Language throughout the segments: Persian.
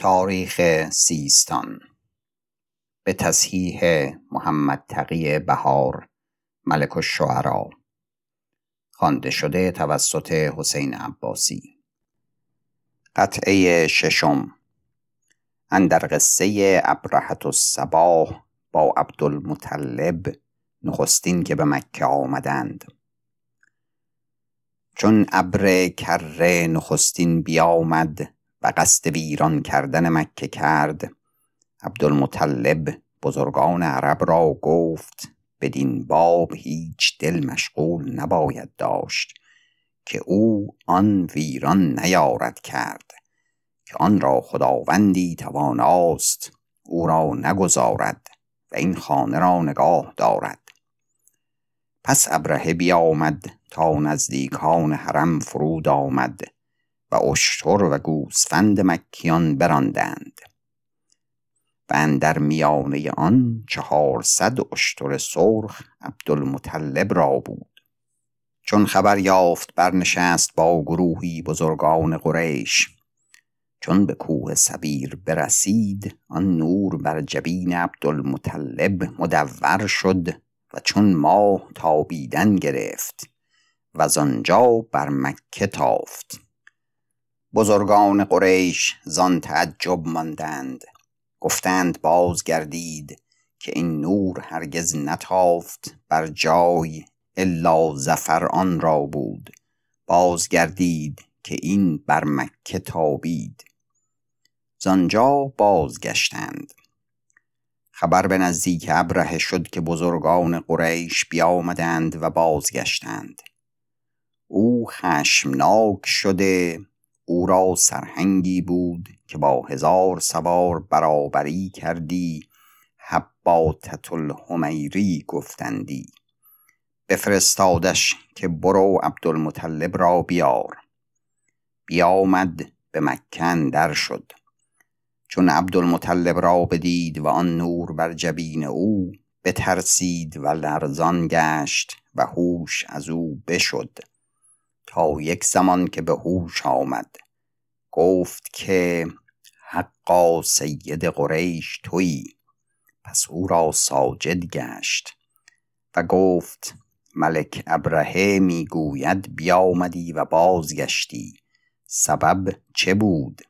تاریخ سیستان. به تصحیح محمد تقی بهار ملک الشعرا. خوانده شده توسط حسین عباسی. قطعه ششم. اندر قصه ابرهت الصباح با عبدالمطلب نخستین که به مکه آمدند. چون ابر کره نخستین بیامد و قصد ویران کردن مکه کرد. عبدالمطلب بزرگان عرب را گفت بدین باب هیچ دل مشغول نباید داشت که او آن ویران نیارد کرد که آن را خداوندی تواناست او را نگذارد و این خانه را نگاه دارد. پس ابرهه بیامد تا نزدیکان حرم فرود آمد. و اشتر و گوسفند مکیان براندند. و اندر میانه آن چهارصد اشتر سرخ عبدالمطلب را بود. چون خبر یافت برنشست با گروهی بزرگان قریش چون به کوه سبیر برسید آن نور بر جبین عبدالمطلب مدور شد و چون ماه تابیدن گرفت و آنجا بر مکه تافت. بزرگان قریش زان تعجب ماندند. گفتند بازگردید که این نور هرگز نتافت بر جای الا ظفر آن را بود. بازگردید که این بر مکه تابید. زانجا بازگشتند. خبر به نزدیک ابرهه شد که بزرگان قریش بیامدند و بازگشتند. او خشمناک شده او را سرهنگی بود که با هزار سوار برابری کردی حباتت الحمیری گفتندی. بفرستادش که برو عبدالمطلب را بیار. بیامد به مکه در شد. چون عبدالمطلب را بدید و آن نور بر جبین او بترسید و لرزان گشت و هوش از او بشد. تا یک زمان که به هوش آمد. گفت که حقا سید قریش تویی. پس او را ساجد گشت. و گفت ملک ابرهه می‌گوید بیامدی و بازگشتی. سبب چه بود؟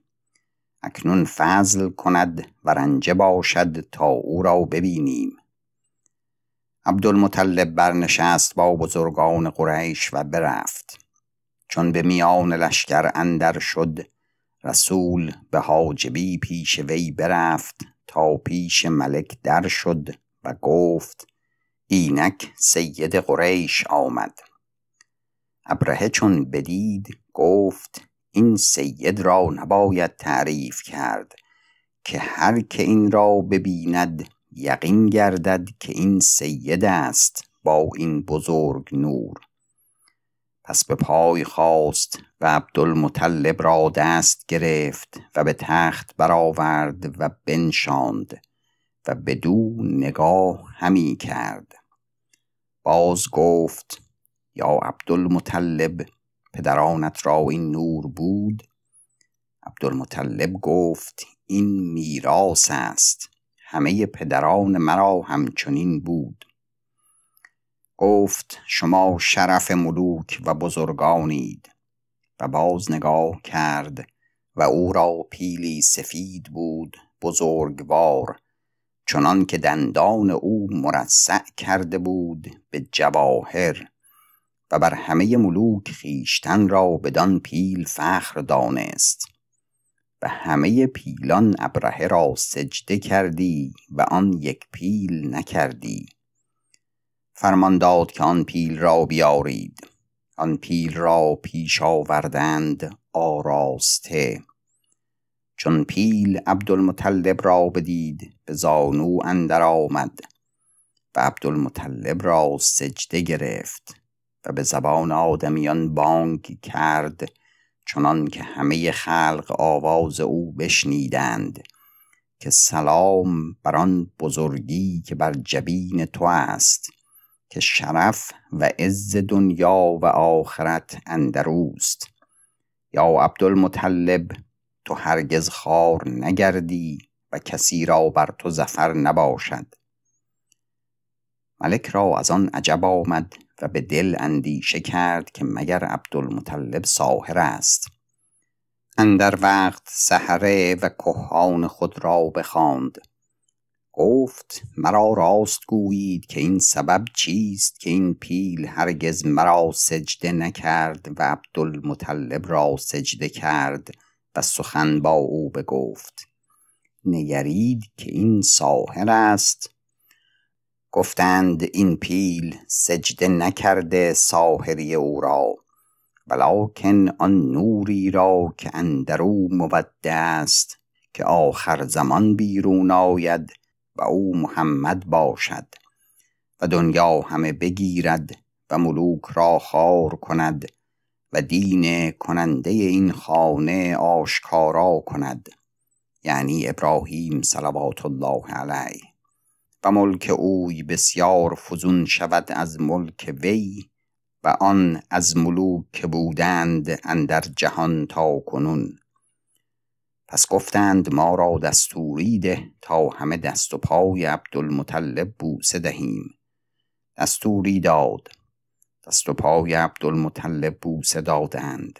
اکنون فضل کند و رنجه باشد تا او را ببینیم. عبدالمطلب برنشست با بزرگان قریش و برفت. چون به میان لشکر اندر شد رسول به حاجبی پیش وی برفت تا پیش ملک در شد و گفت اینک سید قریش آمد. ابرهه چون بدید گفت این سید را نباید تعریف کرد که هر که این را ببیند یقین گردد که این سید است با این بزرگ نور. پس به پای خواست و عبدالمطلب را دست گرفت و به تخت برآورد و بنشاند و بدو نگاه همی کرد. باز گفت یا عبدالمطلب پدرانت را این نور بود؟ عبدالمطلب گفت این میراث است. همه پدران مرا همچنین بود. گفت شما شرف ملوک و بزرگانید و باز نگاه کرد و او را پیلی سفید بود بزرگوار چنان که دندان او مرصع کرده بود به جواهر و بر همه ملوک خیشتن را بدان پیل فخر دانست و همه پیلان ابرهه را سجده کردی و آن یک پیل نکردی. فرمان داد که آن پیل را بیارید. آن پیل را پیش آوردند آراسته. چون پیل عبدالمطلب را بدید به زانو اندر آمد. و عبدالمطلب را سجده گرفت و به زبان آدمیان بانگ کرد چنان که همه خلق آواز او بشنیدند که سلام بر آن بزرگی که بر جبین تو است. که شرف و عز دنیا و آخرت اندروست یا عبدالمطلب تو هرگز خار نگردی و کسی را بر تو زفر نباشد. ملک را از آن عجب آمد و به دل اندیشه کرد که مگر عبدالمطلب ساحر است. اندر وقت سحره و کهان خود را بخواند. گفت مرا راست گویید که این سبب چیست که این پیل هرگز مرا سجده نکرد و عبدالمطلب را سجده کرد و سخن با او بگفت. نگرید که این ساحر است. گفتند این پیل سجده نکرده ساحری او را. ولکن آن نوری را که اندرو مبده است که آخر زمان بیرون آید و او محمد باشد و دنیا همه بگیرد و ملوک را خار کند و دین کننده این خانه آشکارا کند یعنی ابراهیم صلوات الله علیه. و ملک اوی بسیار فزون شود از ملک وی و آن از ملوک که بودند اندر جهان تا کنون. پس گفتند ما را دستوری ده تا همه دست و پای عبدالمطلب بوسه دهیم. دستوری داد. دست و پای عبدالمطلب بوسه دادند.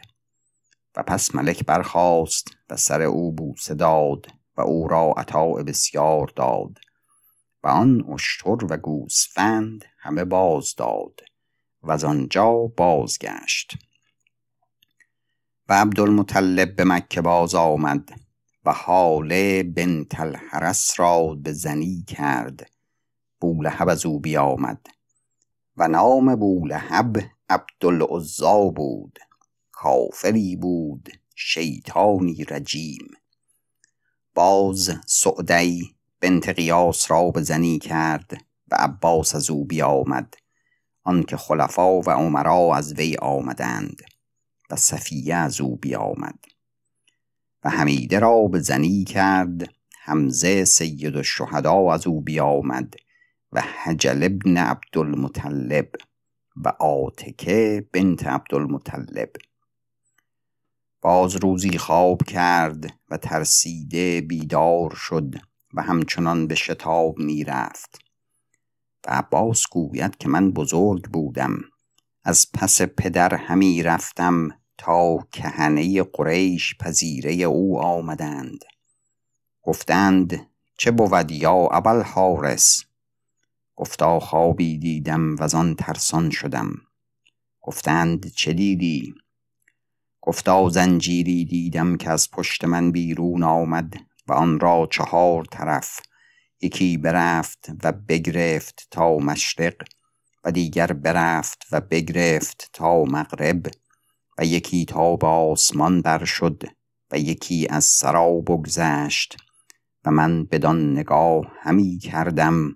و پس ملک برخاست و سر او بوسه داد و او را عطاء بسیار داد. و آن اشتر و گوسفند همه باز داد و از آنجا بازگشت. و عبدالمطلب به مکه باز آمد و حاله بنت الحرس را به زنی کرد. بولهب از او بیامد و نام بولهب عبدالعزا بود. کافری بود شیطانی رجیم. باز سعدی بنت قیاس را به زنی کرد و عباس از او بیامد. آنکه خلفا و عمرا از وی آمدند. و صفیه از او بیامد. و حمیده را به زنی کرد حمزه سید الشهدا از او بیامد و حجل ابن عبدالمطلب و آتکه بنت عبدالمطلب. باز روزی خواب کرد و ترسیده بیدار شد و همچنان به شتاب می رفت و عباس گوید که من بزرگ بودم. از پس پدر همی رفتم تا کهنه قریش پذیره او آمدند. گفتند چه بود یا ابل حارس گفتا خوابی دیدم و آن ترسان شدم. گفتند چه دیدی؟ گفتا زنجیری دیدم که از پشت من بیرون آمد و آن را چهار طرف یکی برفت و بگرفت تا مشرق دیگر برفت و بگرفت تا مغرب و یکی تا به آسمان بر شد و یکی از سرا بگذشت و من بدان نگاه همی کردم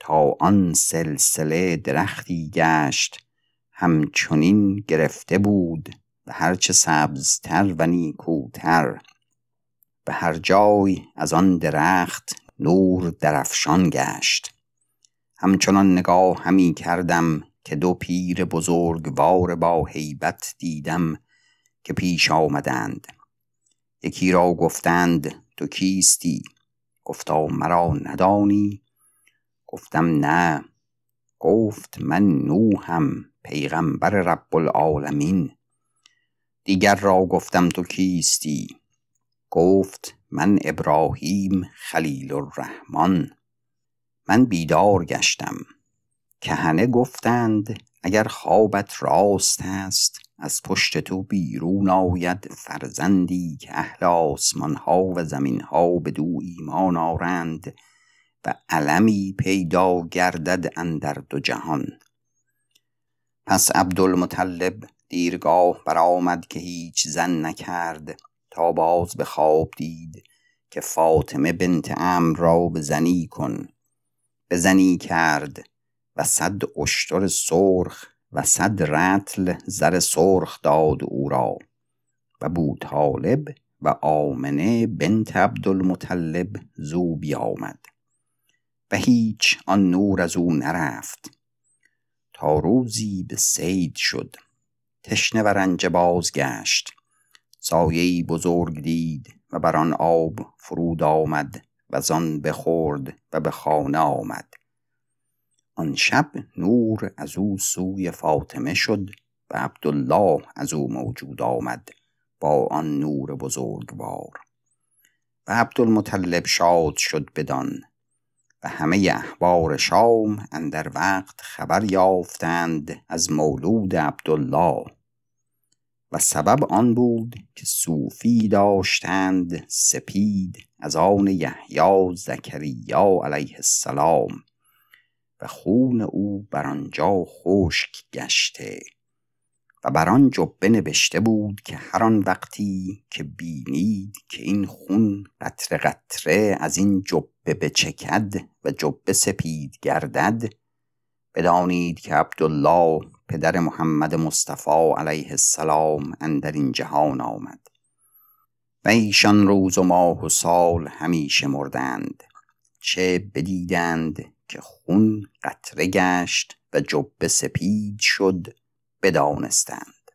تا آن سلسله درختی گشت همچنین گرفته بود و هرچه سبزتر و نیکوتر به هر جای از آن درخت نور درفشان گشت. همچنان نگاه همی کردم که دو پیر بزرگوار با هیبت دیدم که پیش آمدند. یکی را گفتند تو کیستی؟ گفتا مرا ندانی؟ گفتم نه. گفت من نوحم پیغمبر رب العالمین. دیگر را گفتم تو کیستی؟ گفت من ابراهیم خلیل الرحمن. من بیدار گشتم. کهنه گفتند اگر خوابت راست است از پشت تو بیرون آید. فرزندی که اهل آسمان ها و زمین ها به دو ایمان آرند و علمی پیدا گردد اندر دو جهان. پس عبدالمطلب دیرگاه برآمد که هیچ زن نکرد تا باز به خواب دید که فاطمه بنت امر را به زنی کن. به زنی کرد و صد اشتر سرخ و صد رتل زر سرخ داد او را و بوطالب و آمنه بنت عبدالمطلب زو بیامد و هیچ آن نور از او نرفت. تا روزی به سید شد تشنه و رنج بازگشت. سایهای بزرگ دید و بر آن آب فرود آمد. و زان بخورد و به خانه آمد. آن شب نور از او سوی فاطمه شد و عبدالله از او موجود آمد با آن نور بزرگوار. و عبدالمطلب شاد شد بدان و همه احبار شام اندر وقت خبر یافتند از مولود عبدالله. و سبب آن بود که صوفی داشتند سپید از آن یحیی زکریا علیه السلام و خون او بر آنجا خشک گشته و بر آن جبه نوشته بود که هر آن وقتی که بینید که این خون قطره قطره از این جبه بچکد و جبه سپید گردد بدانید که عبدالله پدر محمد مصطفی علیه السلام اندر این جهان آمد. و ایشان روز و ماه و سال همیشه مردند چه بدیدند که خون قطره گشت و جبه سپید شد بدانستند.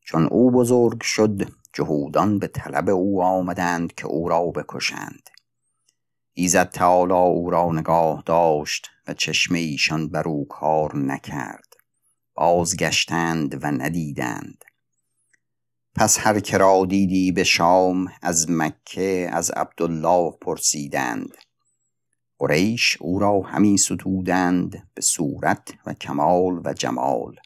چون او بزرگ شد جهودان به طلب او آمدند که او را بکشند. ایزد تعالی او را نگاه داشت و چشم ایشان بر او کار نکرد. بازگشتند و ندیدند. پس هر که را دیدی به شام از مکه از عبدالله پرسیدند. قریش او را همی ستودند به صورت و کمال و جمال.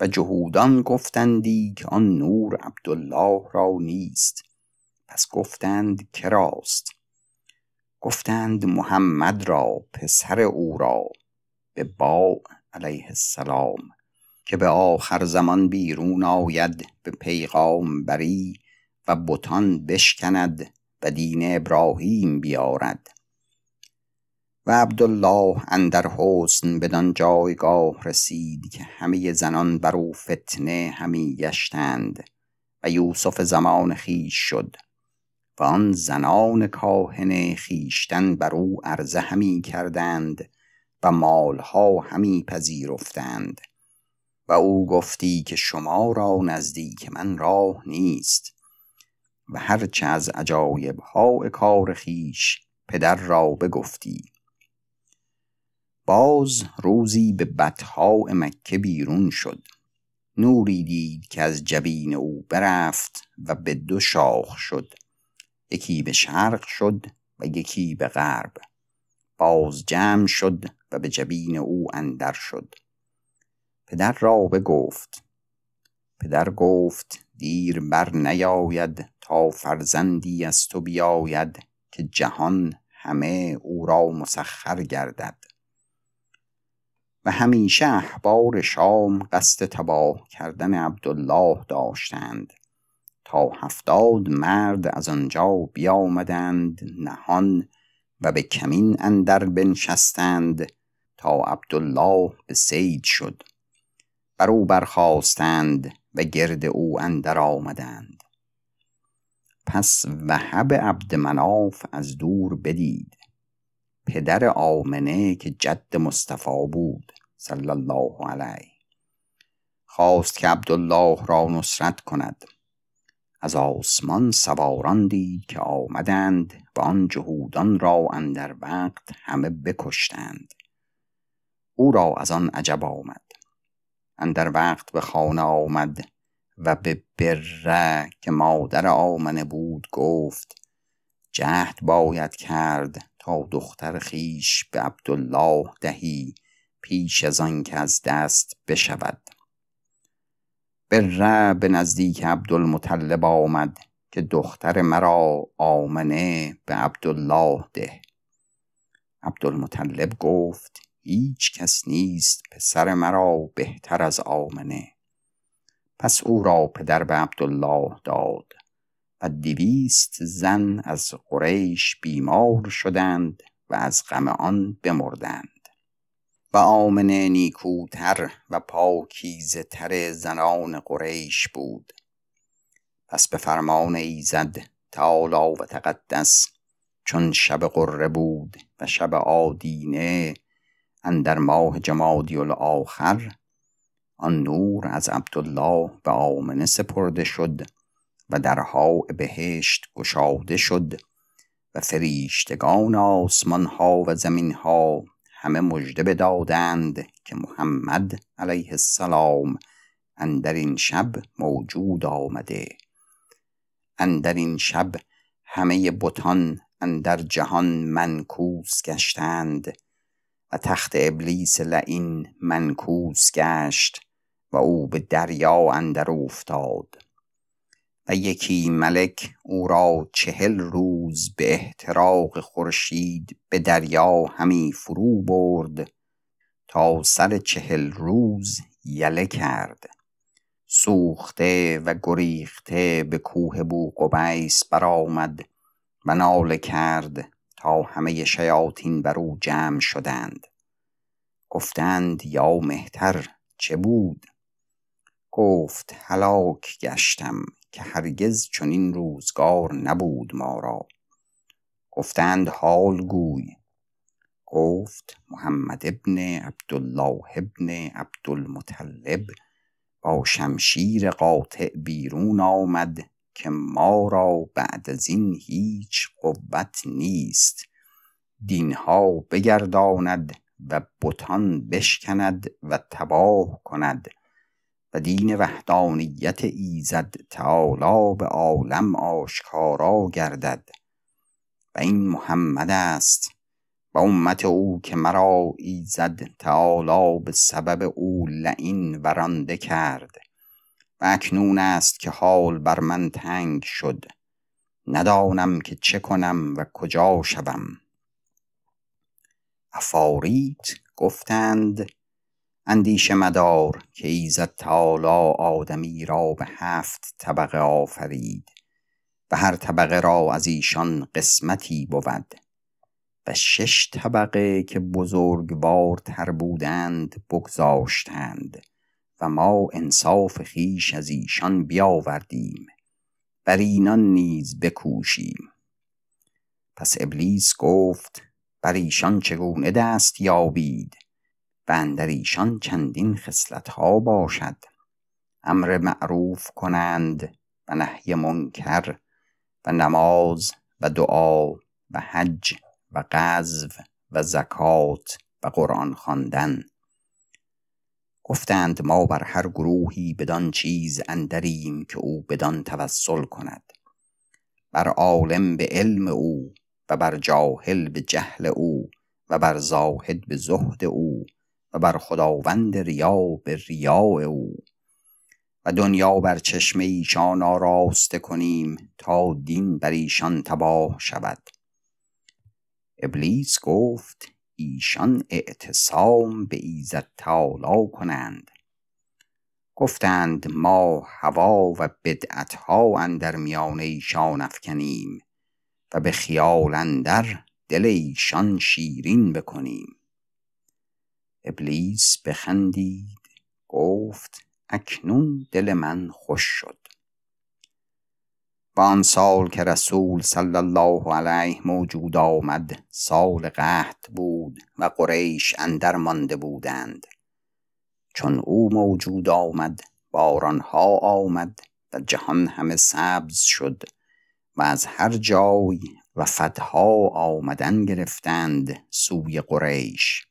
و جهودان گفتندی که آن نور عبدالله را نیست. پس گفتند کراست گفتند محمد را پسر او را. به با علیه السلام. که به آخر زمان بیرون آید به پیغام بری و بتان بشکند و دین ابراهیم بیارد. و عبدالله اندر حسن بدان جایگاه رسید که همه زنان بر او فتنه همی گشتند و یوسف زمان خیش شد و آن زنان کاهن خیشتن بر او عرضه همی کردند و مالها همی پذیرفتند. و او گفتی که شما را نزدیک من راه نیست و هرچه از عجایب ها کار خیش پدر را بگفتی. باز روزی به بطها مکه بیرون شد. نوری دید که از جبین او برفت و به دو شاخ شد. یکی به شرق شد و یکی به غرب. باز جمع شد و به جبین او اندر شد. پدر را بگفت. پدر گفت دیر بر نیاید تا فرزندی از تو بیاید که جهان همه او را مسخر گردد. و همیشه احبار شام قصد تباه کردن عبدالله داشتند. تا هفتاد مرد از آنجا بیامدند نهان و به کمین اندر بنشستند تا عبدالله به سید شد. بر او برخواستند و گرد او اندر آمدند. پس وهب عبد مناف از دور بدید. پدر آمنه که جد مصطفی بود صلی الله علیه. خواست که عبدالله را نصرت کند. از آسمان سواران دید که آمدند و آن جهودان را اندر وقت همه بکشتند. او را از آن عجب آمد. اندر وقت به خانه آمد و به بره که مادر آمنه بود گفت جهد باید کرد تا دختر خیش به عبدالله دهی پیش از آن که از دست بشود. بره به نزدیک عبدالمطلب آمد که دختر مرا آمنه به عبدالله ده. عبدالمطلب گفت هیچ کس نیست پسر مرا بهتر از آمنه. پس او را پدر به عبدالله داد و دویست زن از قریش بیمار شدند و از غم آن بمردند. و آمنه نیکوتر و پاکیزه تر زنان قریش بود. پس به فرمان ایزد تعالی و تقدس چون شب قره بود و شب آدینه اندر ماه جمادی الاخر آن نور از عبدالله به آمنه سپرده شد و درها بهشت گشاده شد و فریشتگان آسمان ها و زمین ها همه مژده بدادند که محمد علیه السلام اندر این شب موجود آمده. اندر این شب همه بتان اندر جهان منکوس گشتند و تخت ابلیس لعین منکوس گشت و او به دریا اندر افتاد و یکی ملک او را چهل روز به احتراق خورشید به دریا همی فرو برد تا سر چهل روز یله کرد. سوخته و گریخته به کوه بوقبیس برآمد و ناله کرد. تا همه شیاطین بر او جمع شدند. گفتند یا مهتر چه بود؟ گفت هلاک گشتم که هرگز چنین روزگار نبود ما را. گفتند حال گوی. گفت محمد ابن عبدالله ابن عبدالمطلب با شمشیر قاطع بیرون آمد که ما را بعد از این هیچ قوت نیست. دینها بگرداند و بتان بشکند و تباه کند. و دین وحدانیت ایزد تعالی به عالم آشکارا گردد. و این محمد است. و امت او که مرا ایزد تعالی به سبب او لعین ورانده کرد. و اکنون است که حال بر من تنگ شد. ندانم که چه کنم و کجا شوم. افاریت گفتند اندیشه مدار که ایزد تعالی آدمی را به هفت طبقه آفرید و هر طبقه را از ایشان قسمتی بود و شش طبقه که بزرگوارتر بودند بگذاشتند. و ما انصاف خیش از ایشان بیاوردیم بر اینان نیز بکوشیم. پس ابلیس گفت بر ایشان چگونه دست یابید؟ و اندر ایشان چندین ها باشد. امر معروف کنند و نهی منکر و نماز و دعا و حج و غزو و زکات و قرآن خواندن. گفتند ما بر هر گروهی بدان چیز اندریم که او بدان توسل کند. بر عالم به علم او و بر جاهل به جهل او و بر زاهد به زهد او و بر خداوند ریا به ریا او. و دنیا بر چشم ایشان آراسته کنیم تا دین بر ایشان تباه شود. ابلیس گفت ایشان اعتصام به ایزد تعالی کنند. گفتند ما هوا و بدعتها اندر میان ایشان افکنیم و به خیال اندر دل ایشان شیرین بکنیم. ابلیس بخندید گفت اکنون دل من خوش شد. و آن سال که رسول صلی الله علیه موجود آمد سال قحط بود و قریش اندر مانده بودند. چون او موجود آمد بارانها آمد و جهان همه سبز شد و از هر جای و فدها آمدن گرفتند سوی قریش.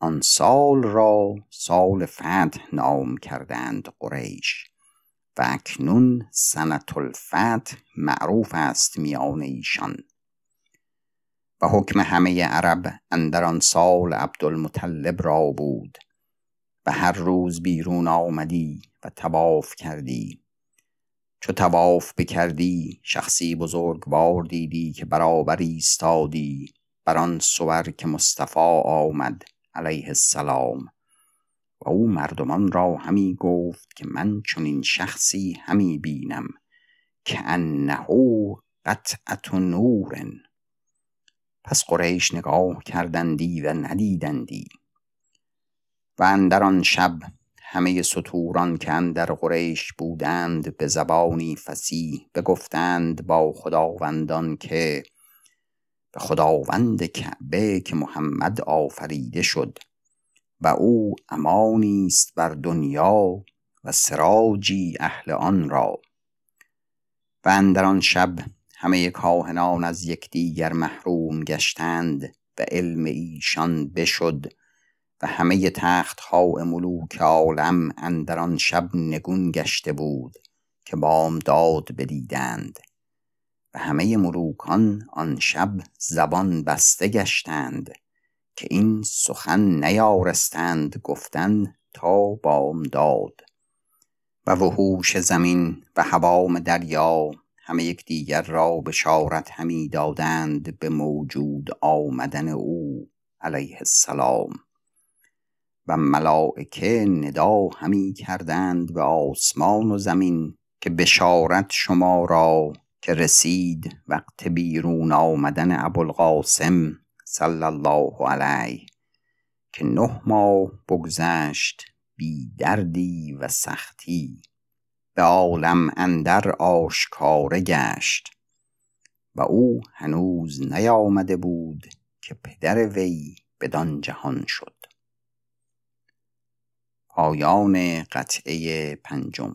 آن سال را سال فتح نام کردند قریش. و اکنون سنت الفتح معروف است میان ایشان. و حکم همه عرب اندر آن سال عبدالمطلب را بود و هر روز بیرون آمدی و تواف کردی. چو تواف بکردی شخصی بزرگوار دیدی که برابر ایستادی بر آن صور که مصطفی آمد علیه السلام. او مردمان را همی گفت که من چنین شخصی همی بینم که انه قطعت نور. پس قریش نگاه کردندی و ندیدندی. و اندر آن شب همه ستوران که اندر قریش بودند به زبانی فسیح بگفتند با خداوندان که به خداوند کعبه که محمد آفریده شد. و او امانی است بر دنیا و سراجی اهل آن را. و اندر آن شب همه کاهنان از یکدیگر محروم گشتند و علم ایشان بشد و همه تختها ملوک عالم اندر آن شب نگون گشته بود که بامداد بدیدند. و همه ملوکان آن شب زبان بسته گشتند. که این سخن نیارستند گفتن تا بامداد. و وحوش زمین و حوام دریا همه یکدیگر را بشارت همی دادند به موجود آمدن او علیه السلام. و ملائکه ندا همی کردند به آسمان و زمین که بشارت شما را که رسید وقت بیرون آمدن ابوالقاسم صلی الله علیه که نه ماه بگذشت بی دردی و سختی. به عالم اندر آشکاره گشت. و او هنوز نیامده بود که پدر وی بدان جهان شد. پایان قطعه پنجم.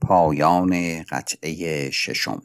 پایان قطعه ششم.